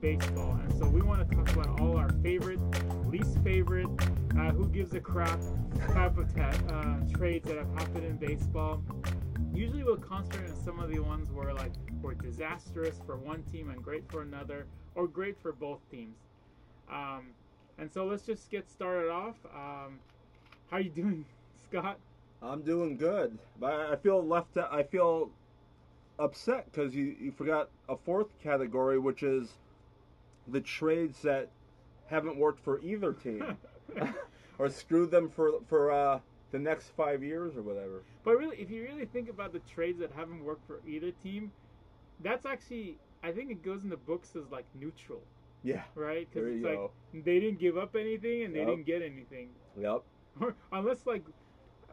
baseball. And so we want to talk about all our favorite, least favorite, uh, who gives a crap type of uh, trades that have happened in baseball. Usually we'll concentrate on some of the ones where like were disastrous for one team and great for another, or great for both teams. Um, and so let's just get started off. Um, how are you doing, Scott? I'm doing good, but I feel left. I feel upset because you, you forgot a fourth category, which is the trades that haven't worked for either team, or screwed them for for uh, the next five years or whatever. But really, if you really think about the trades that haven't worked for either team, that's actually I think it goes in the books as like neutral, Yeah. right? Because it's go. like they didn't give up anything and they didn't get anything, Yep. or unless like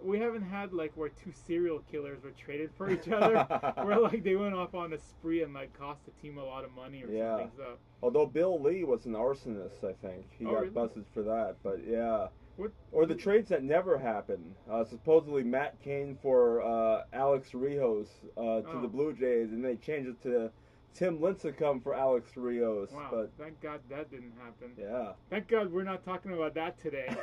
we haven't had like where two serial killers were traded for each other, where like they went off on a spree and like cost the team a lot of money or Yeah. something. So Although Bill Lee was an arsonist, I think he Oh, got really? busted for that. But yeah. What- Or the trades that never happened. Uh, supposedly Matt Cain for uh, Alex Rios uh, to Oh. the Blue Jays, and they changed it to Tim Lincecum for Alex Rios. wow, But thank God that didn't happen. yeah. Thank God we're not talking about that today.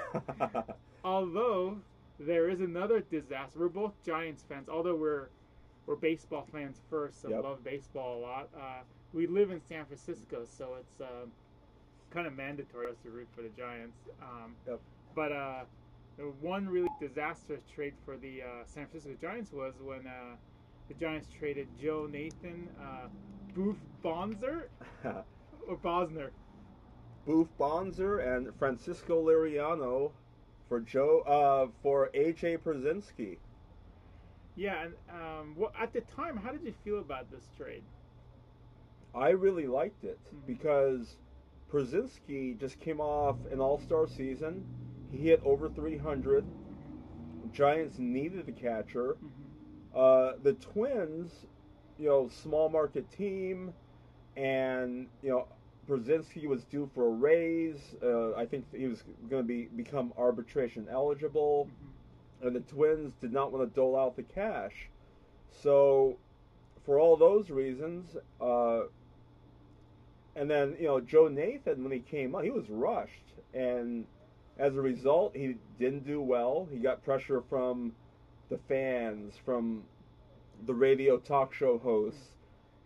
although there is another disaster. We're both Giants fans, although we're we're baseball fans first and Yep. love baseball a lot. Uh, we live in San Francisco, so it's uh, kind of mandatory us to root for the Giants. Um, Yep. But uh, the one really disastrous trade for the uh, San Francisco Giants was when uh, the Giants traded Joe Nathan, uh, Boof Bonser or Bosner. Boof Bonser and Francisco Liriano for Joe uh, for AJ Pierzynski. Yeah, and um, what at the time, how did you feel about this trade? I really liked it Mhm. because Pierzynski just came off an All Star season. He hit over 300. Giants needed a catcher. Uh, the Twins, you know, small market team, and you know, Pierzynski was due for a raise. Uh, I think he was going to be become arbitration eligible, and the Twins did not want to dole out the cash. So, for all those reasons, uh, and then you know, Joe Nathan when he came up, he was rushed, and as a result, he didn't do well. He got pressure from the fans, from the radio talk show hosts,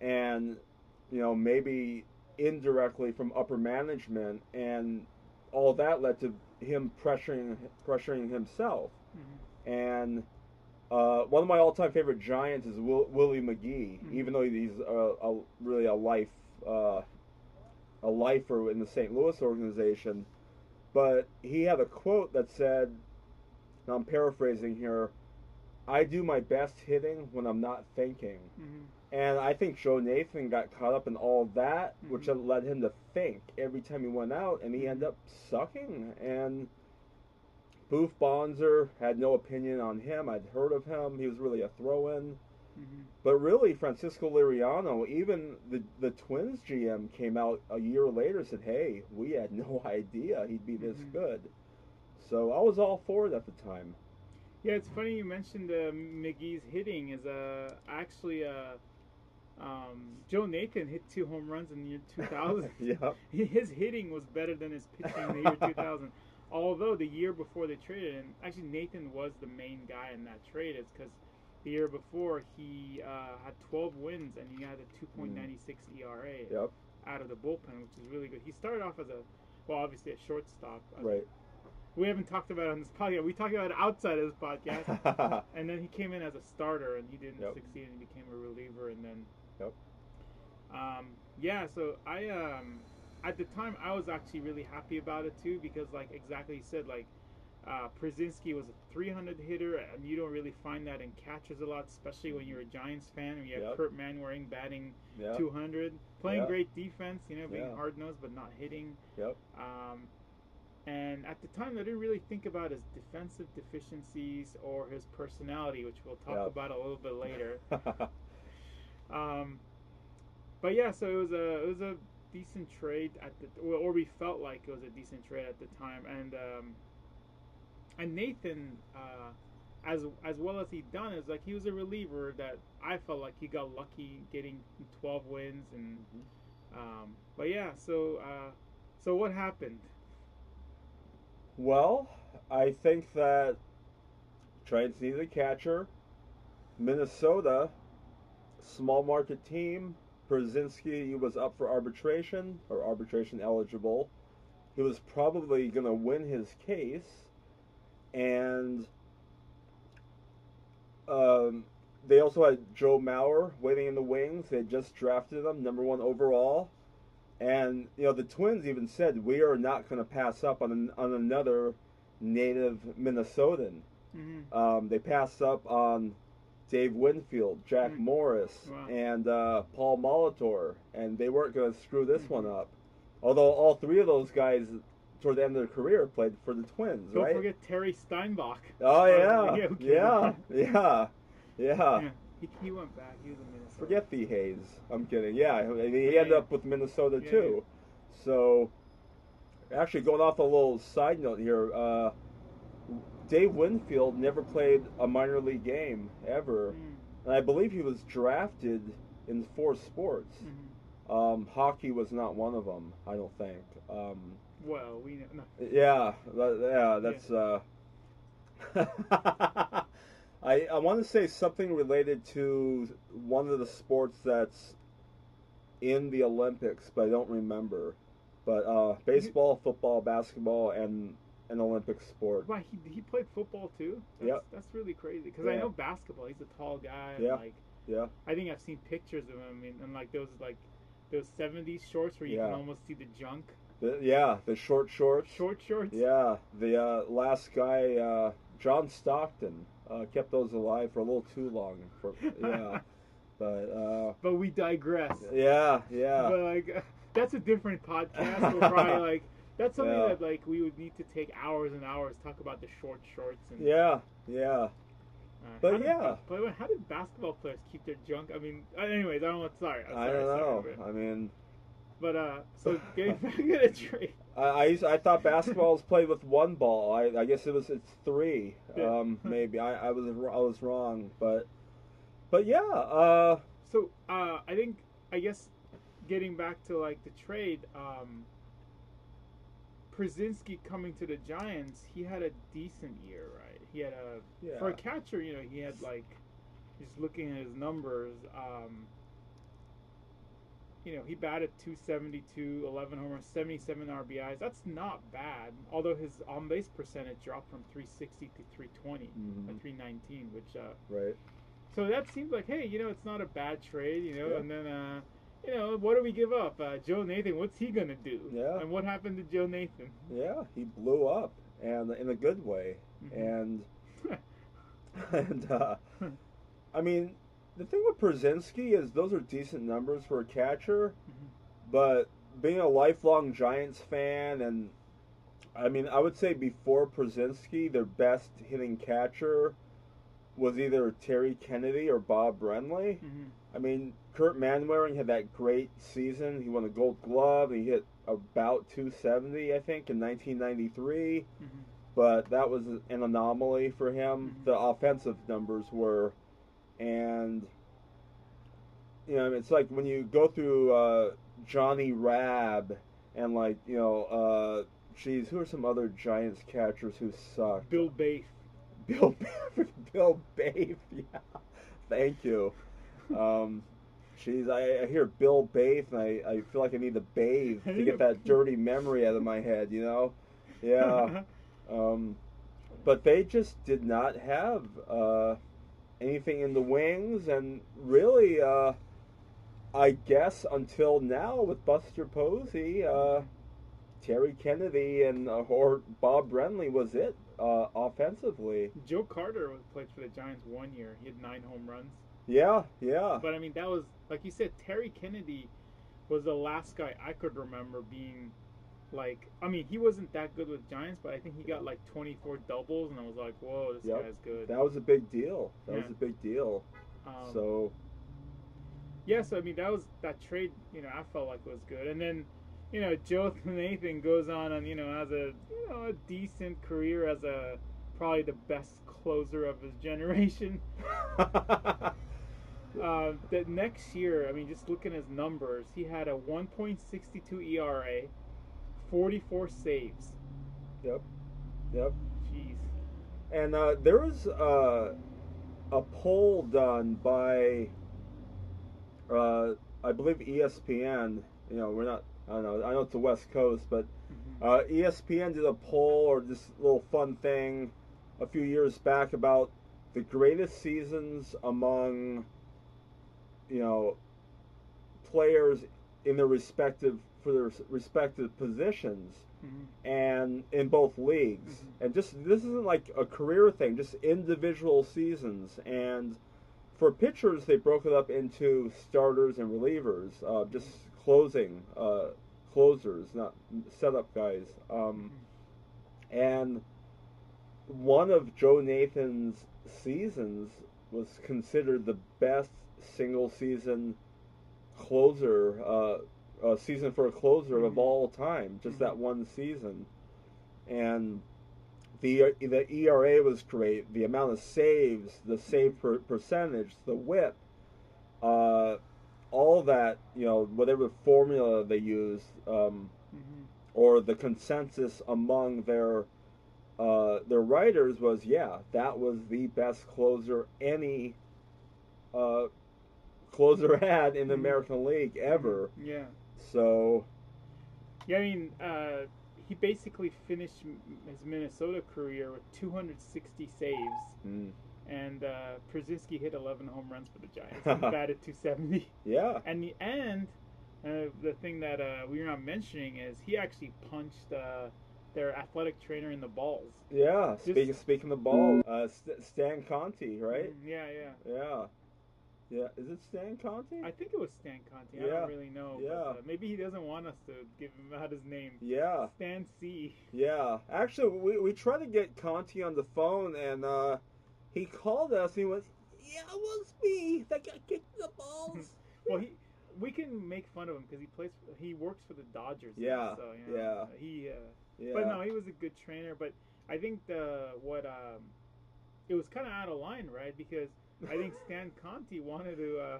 and you know maybe indirectly from upper management, and all that led to him pressuring pressuring himself. And uh, one of my all-time favorite Giants is Will, Willie McGee, Mhm. even though he's a, a, really a life uh, a lifer in the St. Louis organization. But he had a quote that said, and I'm paraphrasing here, I do my best hitting when I'm not thinking. hmm And I think Joe Nathan got caught up in all that, which Mhm. led him to think every time he went out, and he ended up sucking. And Boof Bonser had no opinion on him. I'd heard of him. He was really a throw-in. hmm But really, Francisco Liriano, even the the Twins GM came out a year later and said, "Hey, we had no idea he'd be this Mhm. good." So I was all for it at the time. Yeah, it's funny you mentioned uh, McGee's hitting is uh, actually uh, um, Joe Nathan hit two home runs in the year 2000. yep. his hitting was better than his pitching in the year 2000. Although the year before they traded him, actually Nathan was the main guy in that trade. It's because the year before he uh, had 12 wins and he had a 2.96 ERA Yep. out of the bullpen, which is really good. He started off as a, well, obviously a shortstop. Right. We haven't talked about it on this podcast. We talked about it outside of this podcast. and then he came in as a starter and he didn't Yep. succeed and he became a reliever and then Yep. um, yeah so i um, at the time i was actually really happy about it too because like exactly you said like uh, Pierzynski was a 300 hitter and you don't really find that in catchers a lot especially when you're a giants fan and you have Yep. Kirt Manwaring batting yep. 200 playing Yeah. great defense you know being Yeah. hard-nosed but not hitting Yep. um, and at the time, I didn't really think about his defensive deficiencies or his personality, which we'll talk about a little bit later. Um, but yeah, so it was a it was a decent trade at the or we felt like it was a decent trade at the time, and um, and Nathan, uh, as as well as he done, is like he was a reliever that I felt like he got lucky getting 12 wins and Um, but yeah, so uh, so what happened? Well, I think that Giants needed a catcher. Minnesota, small market team. Pierzynski was up for arbitration or arbitration eligible. He was probably going to win his case, and um, they also had Joe Mauer waiting in the wings. They had just drafted him, number one overall. And you know the Twins even said we are not going to pass up on an, on another native Minnesotan. Mm-hmm. Um, they passed up on Dave Winfield, Jack Mm. Morris, Wow. and uh, Paul Molitor, and they weren't going to screw this Mhm. one up. Although all three of those guys, toward the end of their career, played for the Twins, Don't right? forget Terry Steinbach. oh yeah, yeah, yeah, yeah, yeah. Yeah, he, he went back. He was in Minnesota. Forget the Hayes. I'm kidding. Yeah, he Yeah, ended up with Minnesota Yeah, too. So, actually, going off a little side note here, uh, Dave Winfield never played a minor league game ever, Mm, and I believe he was drafted in four sports. mhm. Um, hockey was not one of them. I don't think. Um, Well, we know. No. yeah, that, yeah, that's. Uh, I I want to say something related to one of the sports that's in the Olympics, but I don't remember. But uh, baseball, football, basketball, and an Olympic sport. But he, he played football too. That's, Yep. That's really crazy because I know basketball. He's a tall guy. and, Yeah. Like Yeah, I think I've seen pictures of him in, in like those like those '70s shorts where you Yeah. can almost see the junk. the, yeah, the short shorts. Short shorts. Yeah, the uh, last guy, uh, John Stockton, uh, kept those alive for a little too long. For yeah, but uh, But we digress. yeah, yeah. But like that's a different podcast. We'll probably like that's something Yeah. that like we would need to take hours and hours talk about the short shorts and Yeah, yeah. Uh, But how did- yeah. but how did basketball players keep their junk? I mean, uh, anyways, I don't know. Sorry, I'm I don't sorry, know. but- I mean, But uh, so getting back to the trade. I I, used, I thought basketball was played with one ball. I, I guess it was it's three. Yeah. Um, maybe I, I was I was wrong, but but yeah. Uh, So uh, I think I guess getting back to like the trade, um, Pierzynski coming to the Giants, he had a decent year, right? He had a yeah. for a catcher, you know, he had like just looking at his numbers, um, you know, he batted 272, 11 homers, 77 RBIs. That's not bad. Although his on base percentage dropped from 360 to 320, Mhm. or 319, which uh, right. so that seems like, hey, you know, it's not a bad trade, you know. Yeah. And then, uh, you know, what do we give up? Uh, Joe Nathan, what's he gonna do? Yeah. And what happened to Joe Nathan? Yeah, he blew up, and in a good way. Mhm. And and uh, I mean, the thing with Pierzynski is those are decent numbers for a catcher, Mhm. but being a lifelong Giants fan, and I mean, I would say before Pierzynski, their best hitting catcher was either Terry Kennedy or Bob Brenly. Mhm. I mean, Kirt Manwaring had that great season. He won a Gold Glove. He hit about 270, I think, in 1993 Mhm. but that was an anomaly for him. Mhm. The offensive numbers were, and you know, it's like when you go through uh, Johnny Rabb and like you know, uh, geez, who are some other Giants catchers who suck? Bill Bathe. Bill, Bill Bathe. Yeah, thank you. Um, Jeez, I, I hear Bill Bathe, and I, I feel like I need to bathe to get that dirty memory out of my head, you know? Yeah. Um, but they just did not have uh, anything in the wings, and really, uh, I guess until now with Buster Posey, uh, Terry Kennedy and uh, or Bob Brenly was it uh, offensively. Joe Carter played for the Giants one year. He had nine home runs. Yeah, yeah, But I mean, that was like you said. Terry Kennedy was the last guy I could remember being like. I mean, he wasn't that good with Giants, but I think he got like 24 doubles, and I was like, "Whoa, this Yep. guy's good." that was a big deal. That was a big deal. Um, So yeah, so I mean, that was that trade. You know, I felt like was good, and then. You know, Joe Nathan goes on and you know has a you know a decent career as a probably the best closer of his generation. Uh, the next year, I mean, just looking at his numbers, he had a 1.62 ERA, 44 saves. Yep. Yep. Jeez. And uh, there was uh, a poll done by, uh, I believe ESPN. You know, we're not. I don't know. I know it's the West Coast, but Mhm. uh, ESPN did a poll or this little fun thing a few years back about the greatest seasons among, you know, players in their respective for their respective positions Mhm. and in both leagues. Mhm. And just this isn't like a career thing, just individual seasons. And for pitchers, they broke it up into starters and relievers, uh, just closing uh, closers, not setup guys. Um, and one of Joe Nathan's seasons was considered the best single season closer, uh, uh, season for a closer of Mhm. all time. Just that one season, and the the ERA was great. The amount of saves, the save per, percentage, the WHIP, uh, all that you know, whatever formula they used. Um, Mhm. or the consensus among their uh, their writers was, yeah, that was the best closer any uh, closer had in the Mhm. American League ever. Yeah. So Yeah, I mean, uh, he basically finished his Minnesota career with 260 saves, mm, and uh, Pierzynski hit 11 home runs for the Giants. He batted 270. yeah, And the end, uh, the thing that uh, we are not mentioning is he actually punched uh, their athletic trainer in the balls. yeah. Just- Speaking speaking of the ball, uh, St- Stan Conte, right? Mm, yeah, yeah. Yeah, yeah. Is it Stan Conte? I think it was Stan Conte. I don't really know. yeah. But, uh, maybe he doesn't want us to give him out his name. yeah. Stan C. Yeah, actually, we, we tried to get Conte on the phone, and uh, he called us. And he went, "Yeah, it was me that got kicked in the balls." Well, he we can make fun of him because he plays. He works for the Dodgers. now, Yeah, So, you know, yeah. He. Uh, yeah, But no, he was a good trainer. But I think the what um, it was kind of out of line, right? Because I think Stan Conte wanted to, uh,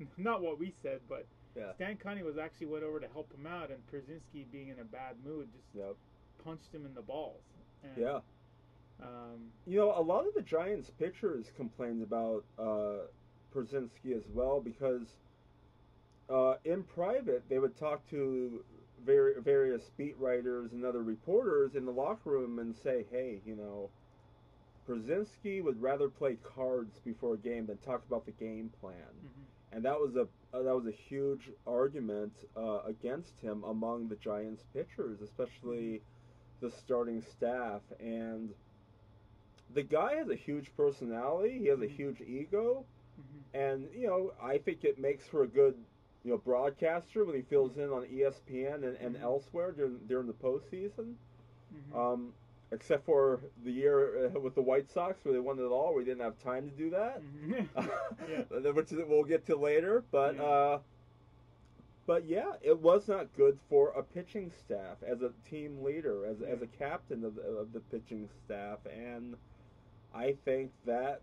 not what we said, but Yeah. Stan Conte was actually went over to help him out, and Pierzynski, being in a bad mood, just Yep. punched him in the balls. And, yeah. Um, You know, a lot of the Giants pitchers complained about uh, Pierzynski as well because uh, in private they would talk to var- various beat writers and other reporters in the locker room and say, "Hey, you know, Pierzynski would rather play cards before a game than talk about the game plan." mhm. and that was a uh, that was a huge argument uh, against him among the Giants pitchers, especially the starting staff. And the guy has a huge personality. He has a Mhm. huge ego, Mhm. and you know I think it makes for a good you know broadcaster when he fills in on ESPN and, and Mhm. elsewhere during during the postseason. Um, except for the year uh, with the White Sox where they won it all, we didn't have time to do that Mhm. yeah. which we'll get to later. But Yeah. uh, but yeah, it was not good for a pitching staff as a team leader, as as a captain of the, of the pitching staff, and I think that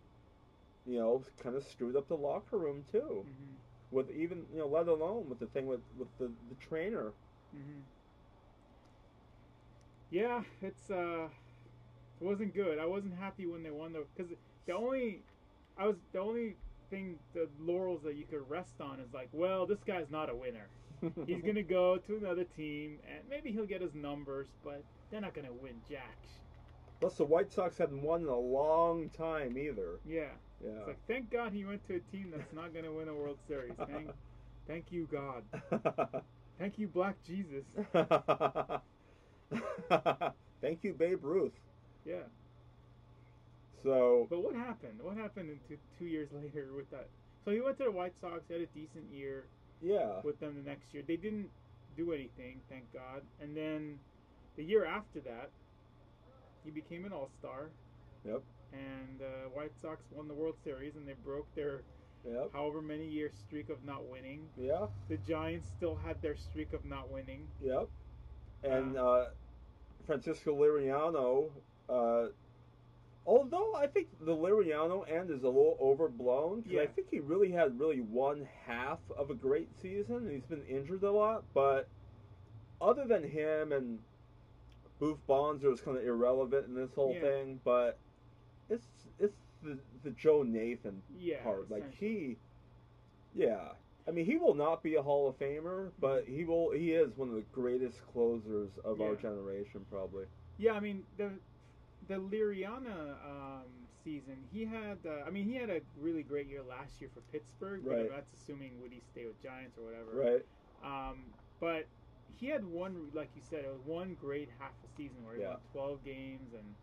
you know kind of screwed up the locker room too. Mhm. With even you know, let alone with the thing with with the the trainer. hmm Yeah, it's uh, it wasn't good. I wasn't happy when they won though, because the only I was the only thing the laurels that you could rest on is like, well, this guy's not a winner. He's gonna go to another team and maybe he'll get his numbers, but they're not gonna win jack. Plus, the White Sox hadn't won in a long time either. Yeah, Yeah. it's like thank God he went to a team that's not gonna win a World Series. Thank, thank you God. Thank you Black Jesus. Thank you, Babe Ruth. Yeah. So But what happened? What happened in two, two years later with that? So he went to the White Sox, had a decent year yeah, with them the next year. They didn't do anything, thank God. And then the year after that, he became an All Star. Yep. And uh, White Sox won the World Series, and they broke their yep, however many year streak of not winning. yeah, The Giants still had their streak of not winning. yep. And uh, Francisco Liriano, uh, although I think the Liriano end is a little overblown, Yeah. I think he really had really one half of a great season. and He's been injured a lot, but other than him and Boof Bonser is kind of irrelevant in this whole Yeah. thing. But it's it's the the Joe Nathan Yeah, part. Like he, yeah. I mean, he will not be a Hall of Famer, but he will. He is one of the greatest closers of our generation, probably. Yeah, I mean the the Liriano um, season, he had. Uh, I mean, he had a really great year last year for Pittsburgh. But Right. that's assuming would he stay with Giants or whatever. Right. Um, but he had one, like you said, it was one great half a season where he Yeah. won 12 games and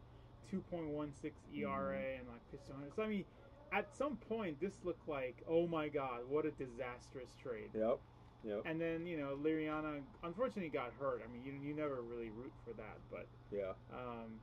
2.16 ERA Mm-hmm. and like pitched 100. So I mean, at some point, this looked like, oh my God, what a disastrous trade. Yep. Yep. And then you know, Liriano unfortunately got hurt. I mean, you you never really root for that, but Yeah. um,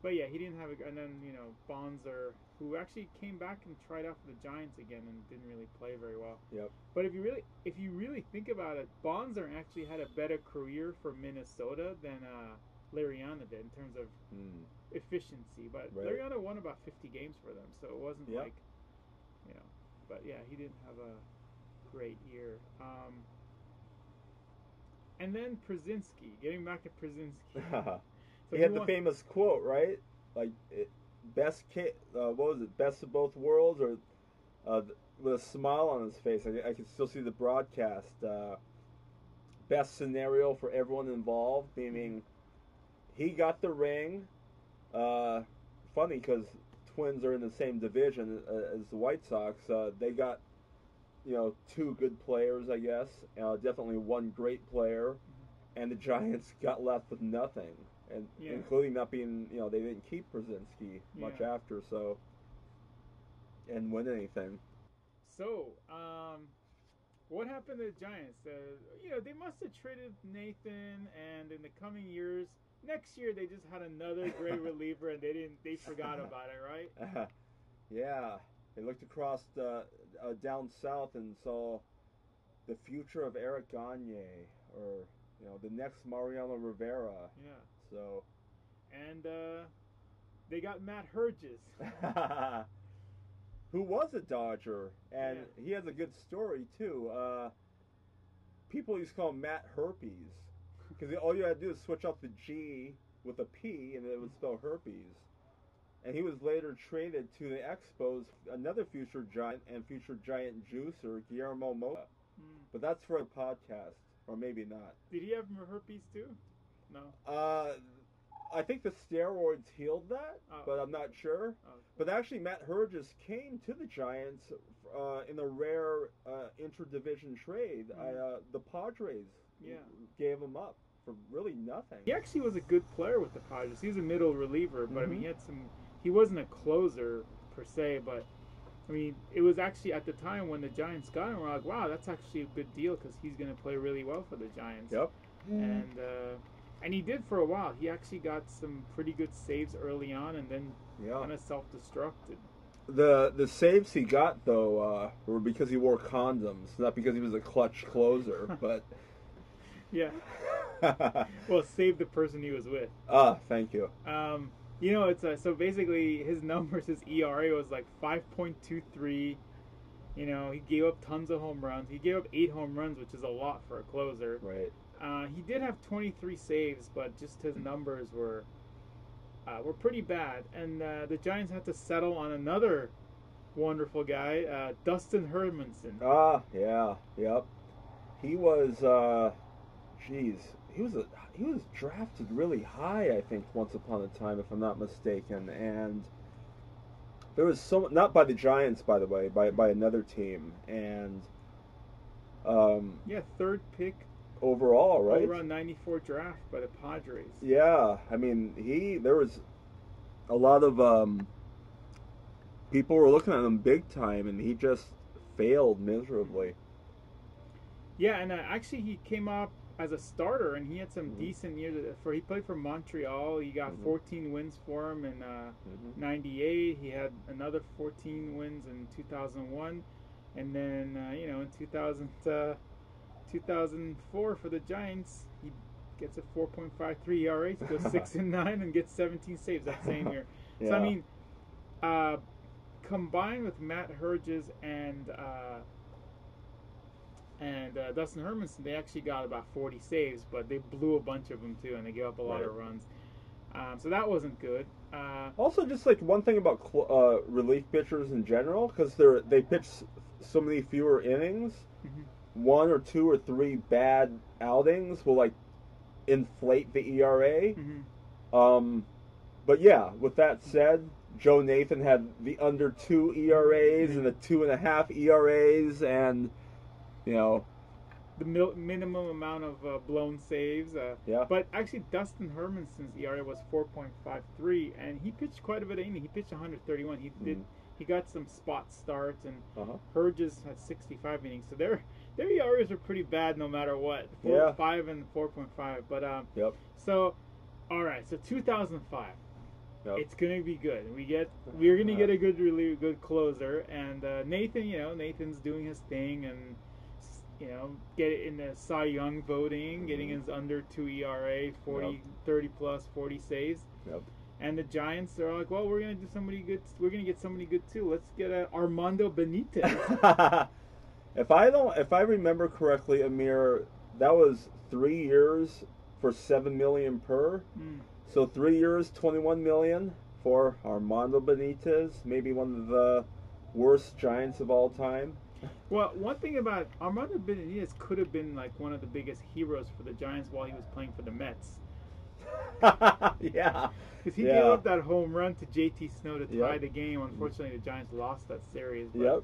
but yeah, he didn't have a. And then you know, Bonser, who actually came back and tried out for the Giants again and didn't really play very well. Yep. But if you really, if you really think about it, Bonser actually had a better career for Minnesota than uh, Liriano did in terms of Mm. efficiency. But Right. Liriano won about 50 games for them, so it wasn't Yeah. like, you know. But yeah, he didn't have a great year. Um, and then Pierzynski, getting back to Pierzynski. So he had the won- famous quote, right? Like, it, best ca- uh, what was it? Best of both worlds, or uh, with a smile on his face. I, I can still see the broadcast. Uh, best scenario for everyone involved, meaning he got the ring. Uh, funny because Twins are in the same division uh, as the White Sox. Uh, they got, you know, two good players, I guess. Uh, definitely one great player, and the Giants got left with nothing, and Yeah. including not being, you know, they didn't keep Pierzynski much Yeah. after, so and win anything. So, um, what happened to the Giants? Uh, you know, they must have traded Nathan, and in the coming years, next year they just had another great reliever, and they didn't, they forgot about it, right? yeah, they looked across the, uh, down south and saw the future of Eric Gagne, or you know, the next Mariano Rivera. Yeah, So, and uh, they got Matt Herges. who was a Dodger, and Yeah. he has a good story too. Uh, people used to call him Matt Herpes because all you had to do is switch up the G with a P, and it would spell herpes. And he was later traded to the Expos, another future giant and future giant juicer, Guillermo Mota. Hmm. But that's for a podcast, or maybe not. Did he have herpes too? No. Uh, I think the steroids healed that, Oh. but I'm not sure. Oh. But actually, Matt Herges came to the Giants uh, in a rare uh, interdivision trade. I, Mhm. uh, the Padres Yeah. gave him up for really nothing. He actually was a good player with the Padres. He was a middle reliever, but I mean, he had some. He wasn't a closer per se, but I mean, it was actually at the time when the Giants got him, we're like, wow, that's actually a good deal because he's going to play really well for the Giants. Yep. And uh, and he did for a while. He actually got some pretty good saves early on, and then Yeah. kind of self-destructed. The the saves he got though uh, were because he wore condoms, not because he was a clutch closer. but Yeah. Well, save the person he was with. ah, thank you. Um, you know, it's uh, so basically his numbers, his ERA was like 5.23. You know, he gave up tons of home runs. He gave up eight home runs, which is a lot for a closer. Right. Uh, he did have 23 saves, but just his numbers were uh, were pretty bad. And uh, the Giants had to settle on another wonderful guy, uh, Dustin Hermanson. Ah, yeah, yep. He was, uh, jeez, he was a he was drafted really high, I think, once upon a time, if I'm not mistaken, and there was so not by the Giants, by the way, by by another team, and um, Yeah, third pick overall, right? overall 94 draft by the Padres. Yeah, I mean, he there was a lot of um, people were looking at him big time, and he just failed miserably. Yeah, and uh, actually he came up as a starter, and he had some Mhm. decent years. For he played for Montreal. He got Mhm. 14 wins for him in uh, Mhm. '98. He had another 14 wins in 2001, and then uh, you know in 2000, uh, 2004 for the Giants, he gets a 4.53 ERA, E goes six and nine, and gets 17 saves that same year. So I mean, Uh, combined with Matt Herges and uh, and uh, Dustin Hermanson, they actually got about 40 saves, but they blew a bunch of them too, and they gave up a lot Right. of runs. Um, so that wasn't good. Uh, Also, just like one thing about cl- uh, relief pitchers in general, because they're they pitch so many fewer innings. Mhm. One or two or three bad outings will like inflate the ERA. mhm. Um, but yeah, with that said, Joe Nathan had the under two ERAs and the two and a half ERAs, and you know, the mil- minimum amount of uh, blown saves. Uh, yeah, But actually, Dustin Hermanson's ERA was 4.53, and he pitched quite a bit of innings. He pitched 131. He did. Mhm. He got some spot starts, and uh-huh. Herges had 65 innings. So their their ERAs are pretty bad no matter what. Four, Yeah. five and 4.5. But um, yep, so all right. So 2005. yep. It's gonna be good. We get we're gonna get a good really good closer, and uh, Nathan, you know, Nathan's doing his thing, and you know, get it in the Cy Young voting, getting Mhm. his under two ERA, 40, Yep. 30 plus, 40 saves, Yep. and the Giants are like, well, we're gonna do somebody good. We're gonna get somebody good too. Let's get a Armando Benitez. if I don't, if I remember correctly, Amir, that was three years for seven million per. Mm. So three years, twenty-one million for Armando Benitez, maybe one of the worst Giants of all time. Well, one thing about Armando Benitez could have been like one of the biggest heroes for the Giants while he was playing for the Mets. yeah, Because he Yeah. gave up that home run to JT Snow to tie Yep. the game. Unfortunately, the Giants lost that series. But yep,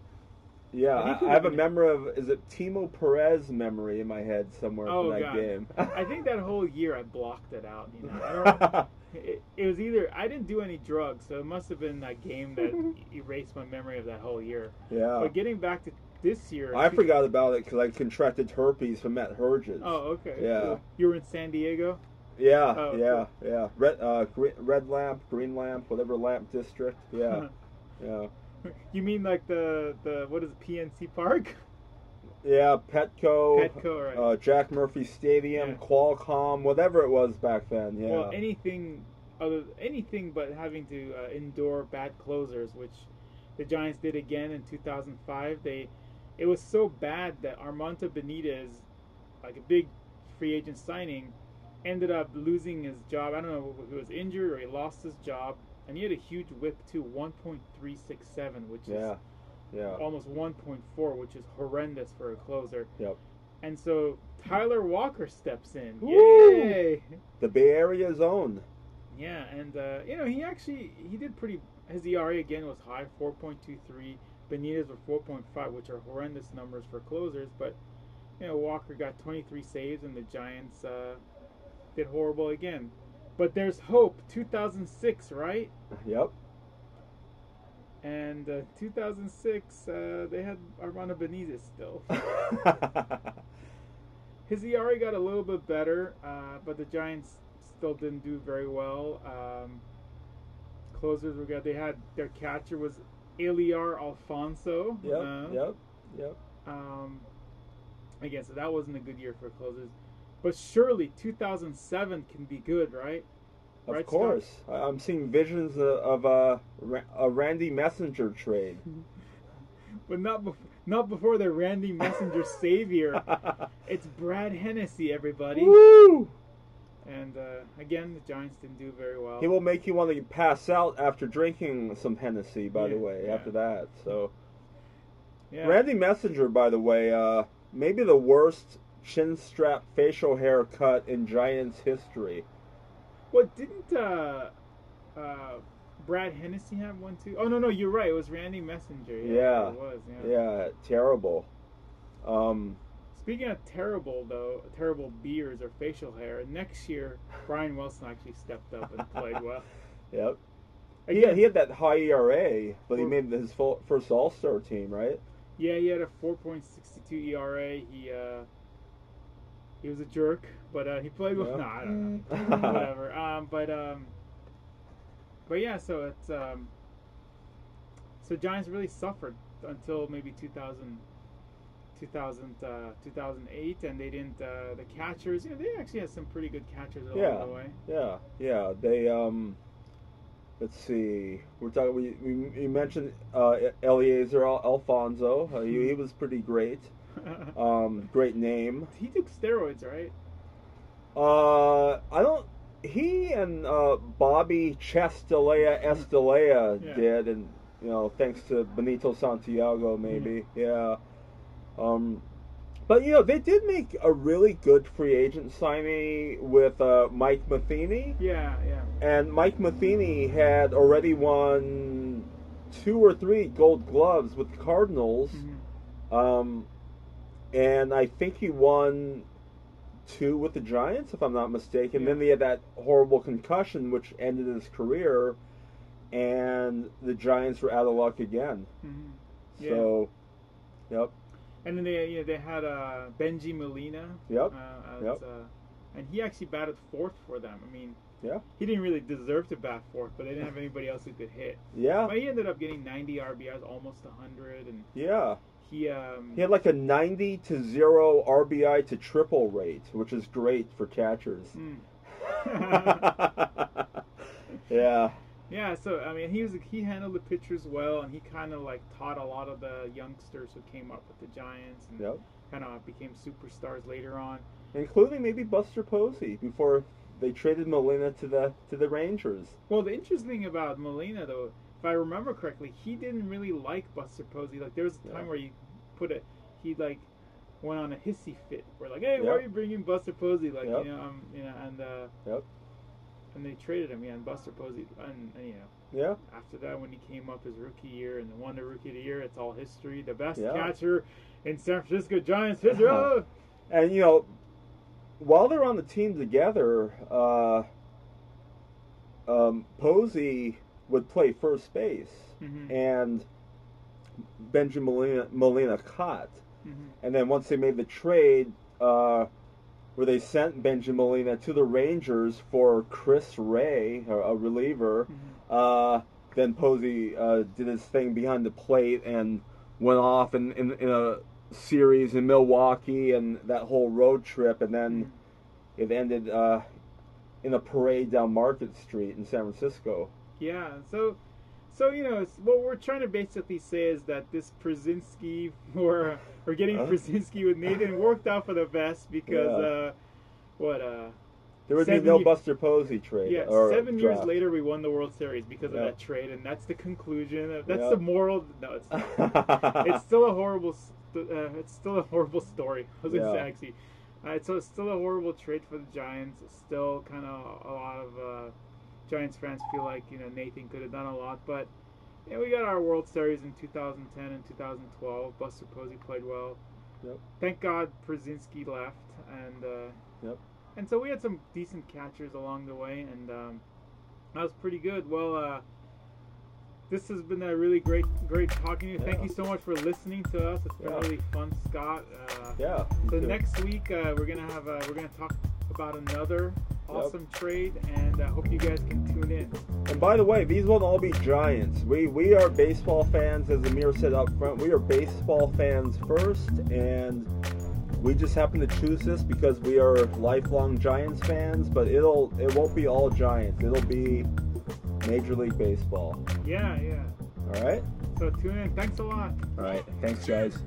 yeah. I, I have a memory of is it Timo Perez memory in my head somewhere Oh, from that God. game. I think that whole year I blocked it out. You know, I don't, it, it was either I didn't do any drugs, so it must have been that game that erased my memory of that whole year. yeah. But getting back to this year, I forgot about it because I contracted herpes from Matt Herges. Oh, okay. Yeah. cool. You were in San Diego. Yeah, Oh, yeah, yeah. Red, uh, red lamp, green lamp, whatever lamp district. Yeah, yeah, You mean like the the what is it, PNC Park? yeah. Petco, Petco, right? uh, Jack Murphy Stadium, Yeah. Qualcomm, whatever it was back then. Yeah, Well, anything other anything but having to uh, endure bad closers, which the Giants did again in 2005. They it was so bad that Armando Benitez, like a big free agent signing, ended up losing his job. I don't know if he was injured or he lost his job, and he had a huge whip too, 1.367, which yeah, is yeah. almost 1.4, which is horrendous for a closer. Yep. And so Tyler Walker steps in. Woo! Yay! The Bay Area zone. Yeah, and uh, you know he actually he did pretty. His ERA again was high, 4.23. Benitez were 4.5, which are horrendous numbers for closers. But you know Walker got 23 saves, and the Giants uh, did horrible again. But there's hope. 2006, right? Yep. And uh, 2006, uh, they had Armando Benitez still. His ERA got a little bit better, uh, but the Giants still didn't do very well. Um, closers were good. They had their catcher was Eliar Alfonzo. yep. Uh, Yep. Yep. Um, again, so that wasn't a good year for closers. But surely 2007 can be good, right? Of Right, course. I- I'm seeing visions of, of uh, Ra- a Randy Messenger trade. But not bef- not before the Randy Messenger savior. It's Brad Hennessey, everybody. Woo! And uh, again, the Giants didn't do very well. He will make you want to pass out after drinking some Hennessy, by the way, yeah. after that. So, yeah. Randy Messenger, by the way, uh, maybe the worst chin strap facial haircut in Giants history. What didn't uh, uh, Brad Hennessey have one too? Oh no, no, you're right. It was Randy Messenger. Yeah, Yeah. it was. Yeah. Yeah, terrible. Um, Speaking of terrible though, terrible beards or facial hair. Next year, Brian Wilson actually stepped up and played well. yep. He Again, had, he had that high ERA, but he made his full, first All Star team, right? yeah, he had a 4.62 ERA. He uh, he was a jerk, but uh, he played well. Yeah. No, I don't know. Whatever. Um, but um, but yeah, so it's um, so Giants really suffered until maybe 2000, 2000 uh, 2008, and they didn't. Uh, the catchers, you know, they actually had some pretty good catchers along Yeah. the way. Yeah, yeah. They um, let's see. We're talking. We, we, we mentioned uh, Eliezer Al- Alfonzo. Uh, he, he was pretty great. Um, great name. he took steroids, right? Uh, I don't. He and uh, Bobby Chestalea Estalella Yeah. did, and you know, thanks to Benito Santiago, maybe, yeah. Um, but you know, they did make a really good free agent signing with uh, Mike Matheny, Yeah, yeah. and Mike Matheny had already won two or three Gold Gloves with the Cardinals. Mhm. Um, and I think he won two with the Giants, if I'm not mistaken. Yeah. Then he had that horrible concussion, which ended his career, and the Giants were out of luck again. Mhm. Yeah. So, yep, And then they you know, they had uh, Bengie Molina. Yep. Uh, as, Yep. uh, and he actually batted fourth for them. I mean, yeah, he didn't really deserve to bat fourth, but they didn't have anybody else who could hit. yeah, But he ended up getting 90 RBIs, almost 100, and yeah. he um He had like a 90 to zero RBI to triple rate, which is great for catchers. mm. yeah, yeah. So I mean, he was he handled the pitchers well, and he kind of like taught a lot of the youngsters who came up with the Giants, and yep. kind of became superstars later on. Including maybe Buster Posey before they traded Molina to the to the Rangers. Well, the interesting thing about Molina, though, if I remember correctly, he didn't really like Buster Posey. Like, there was a time Yeah. where he put it, he like went on a hissy fit. Where like, hey, why are you bringing Buster Posey? Like, Yep. you know, um, you know, and uh, Yep. And they traded him. Yeah, and Buster Posey, and, and you know, Yeah. after that, when he came up his rookie year and won the rookie of the year, it's all history. The best Yeah. catcher in San Francisco Giants history. And you know, while they're on the team together, uh, um, Posey would play first base, Mhm. and Benjamin Molina, Molina caught. Mhm. And then once they made the trade, uh, where they sent Benjamin Molina to the Rangers for Chris Ray, a, a reliever, Mhm. uh, then Posey uh, did his thing behind the plate and went off in, in, in a series in Milwaukee and that whole road trip, and then it ended uh, in a parade down Market Street in San Francisco. Yeah, so so you know, what we're trying to basically say is that this Pierzynski or or getting Huh? Pierzynski with Nathan worked out for the best because Yeah. uh what uh There would be no Buster Posey trade. yeah, seven years later we won the World Series because of that trade and that's the conclusion. That's Yeah. the moral no, it's it's still a horrible st- uh, it's still a horrible story. I was Yeah. Uh, so it's still a horrible trade for the Giants. It's still kind of a lot of uh, Giants fans feel like you know Nathan could have done a lot, but yeah, we got our World Series in 2010 and 2012. Buster Posey played well. Yep. Thank God Pierzynski left, and uh, Yep. and so we had some decent catchers along the way, and um, that was pretty good. Well, uh, this has been a really great, great talking to you. Thank you so much for listening to us. It's been Yeah. really fun, Scott. Uh, Yeah. so next week uh, we're gonna have uh, we're gonna talk about another awesome trade, and I hope you guys can tune in. And by the way, these won't all be Giants. We we are baseball fans, as Amir said up front. We are baseball fans first, and we just happen to choose this because we are lifelong Giants fans. But it'll it won't be all Giants. It'll be Major League Baseball. Yeah, yeah. All right. So tune in. Thanks a lot. All right. Thanks, guys.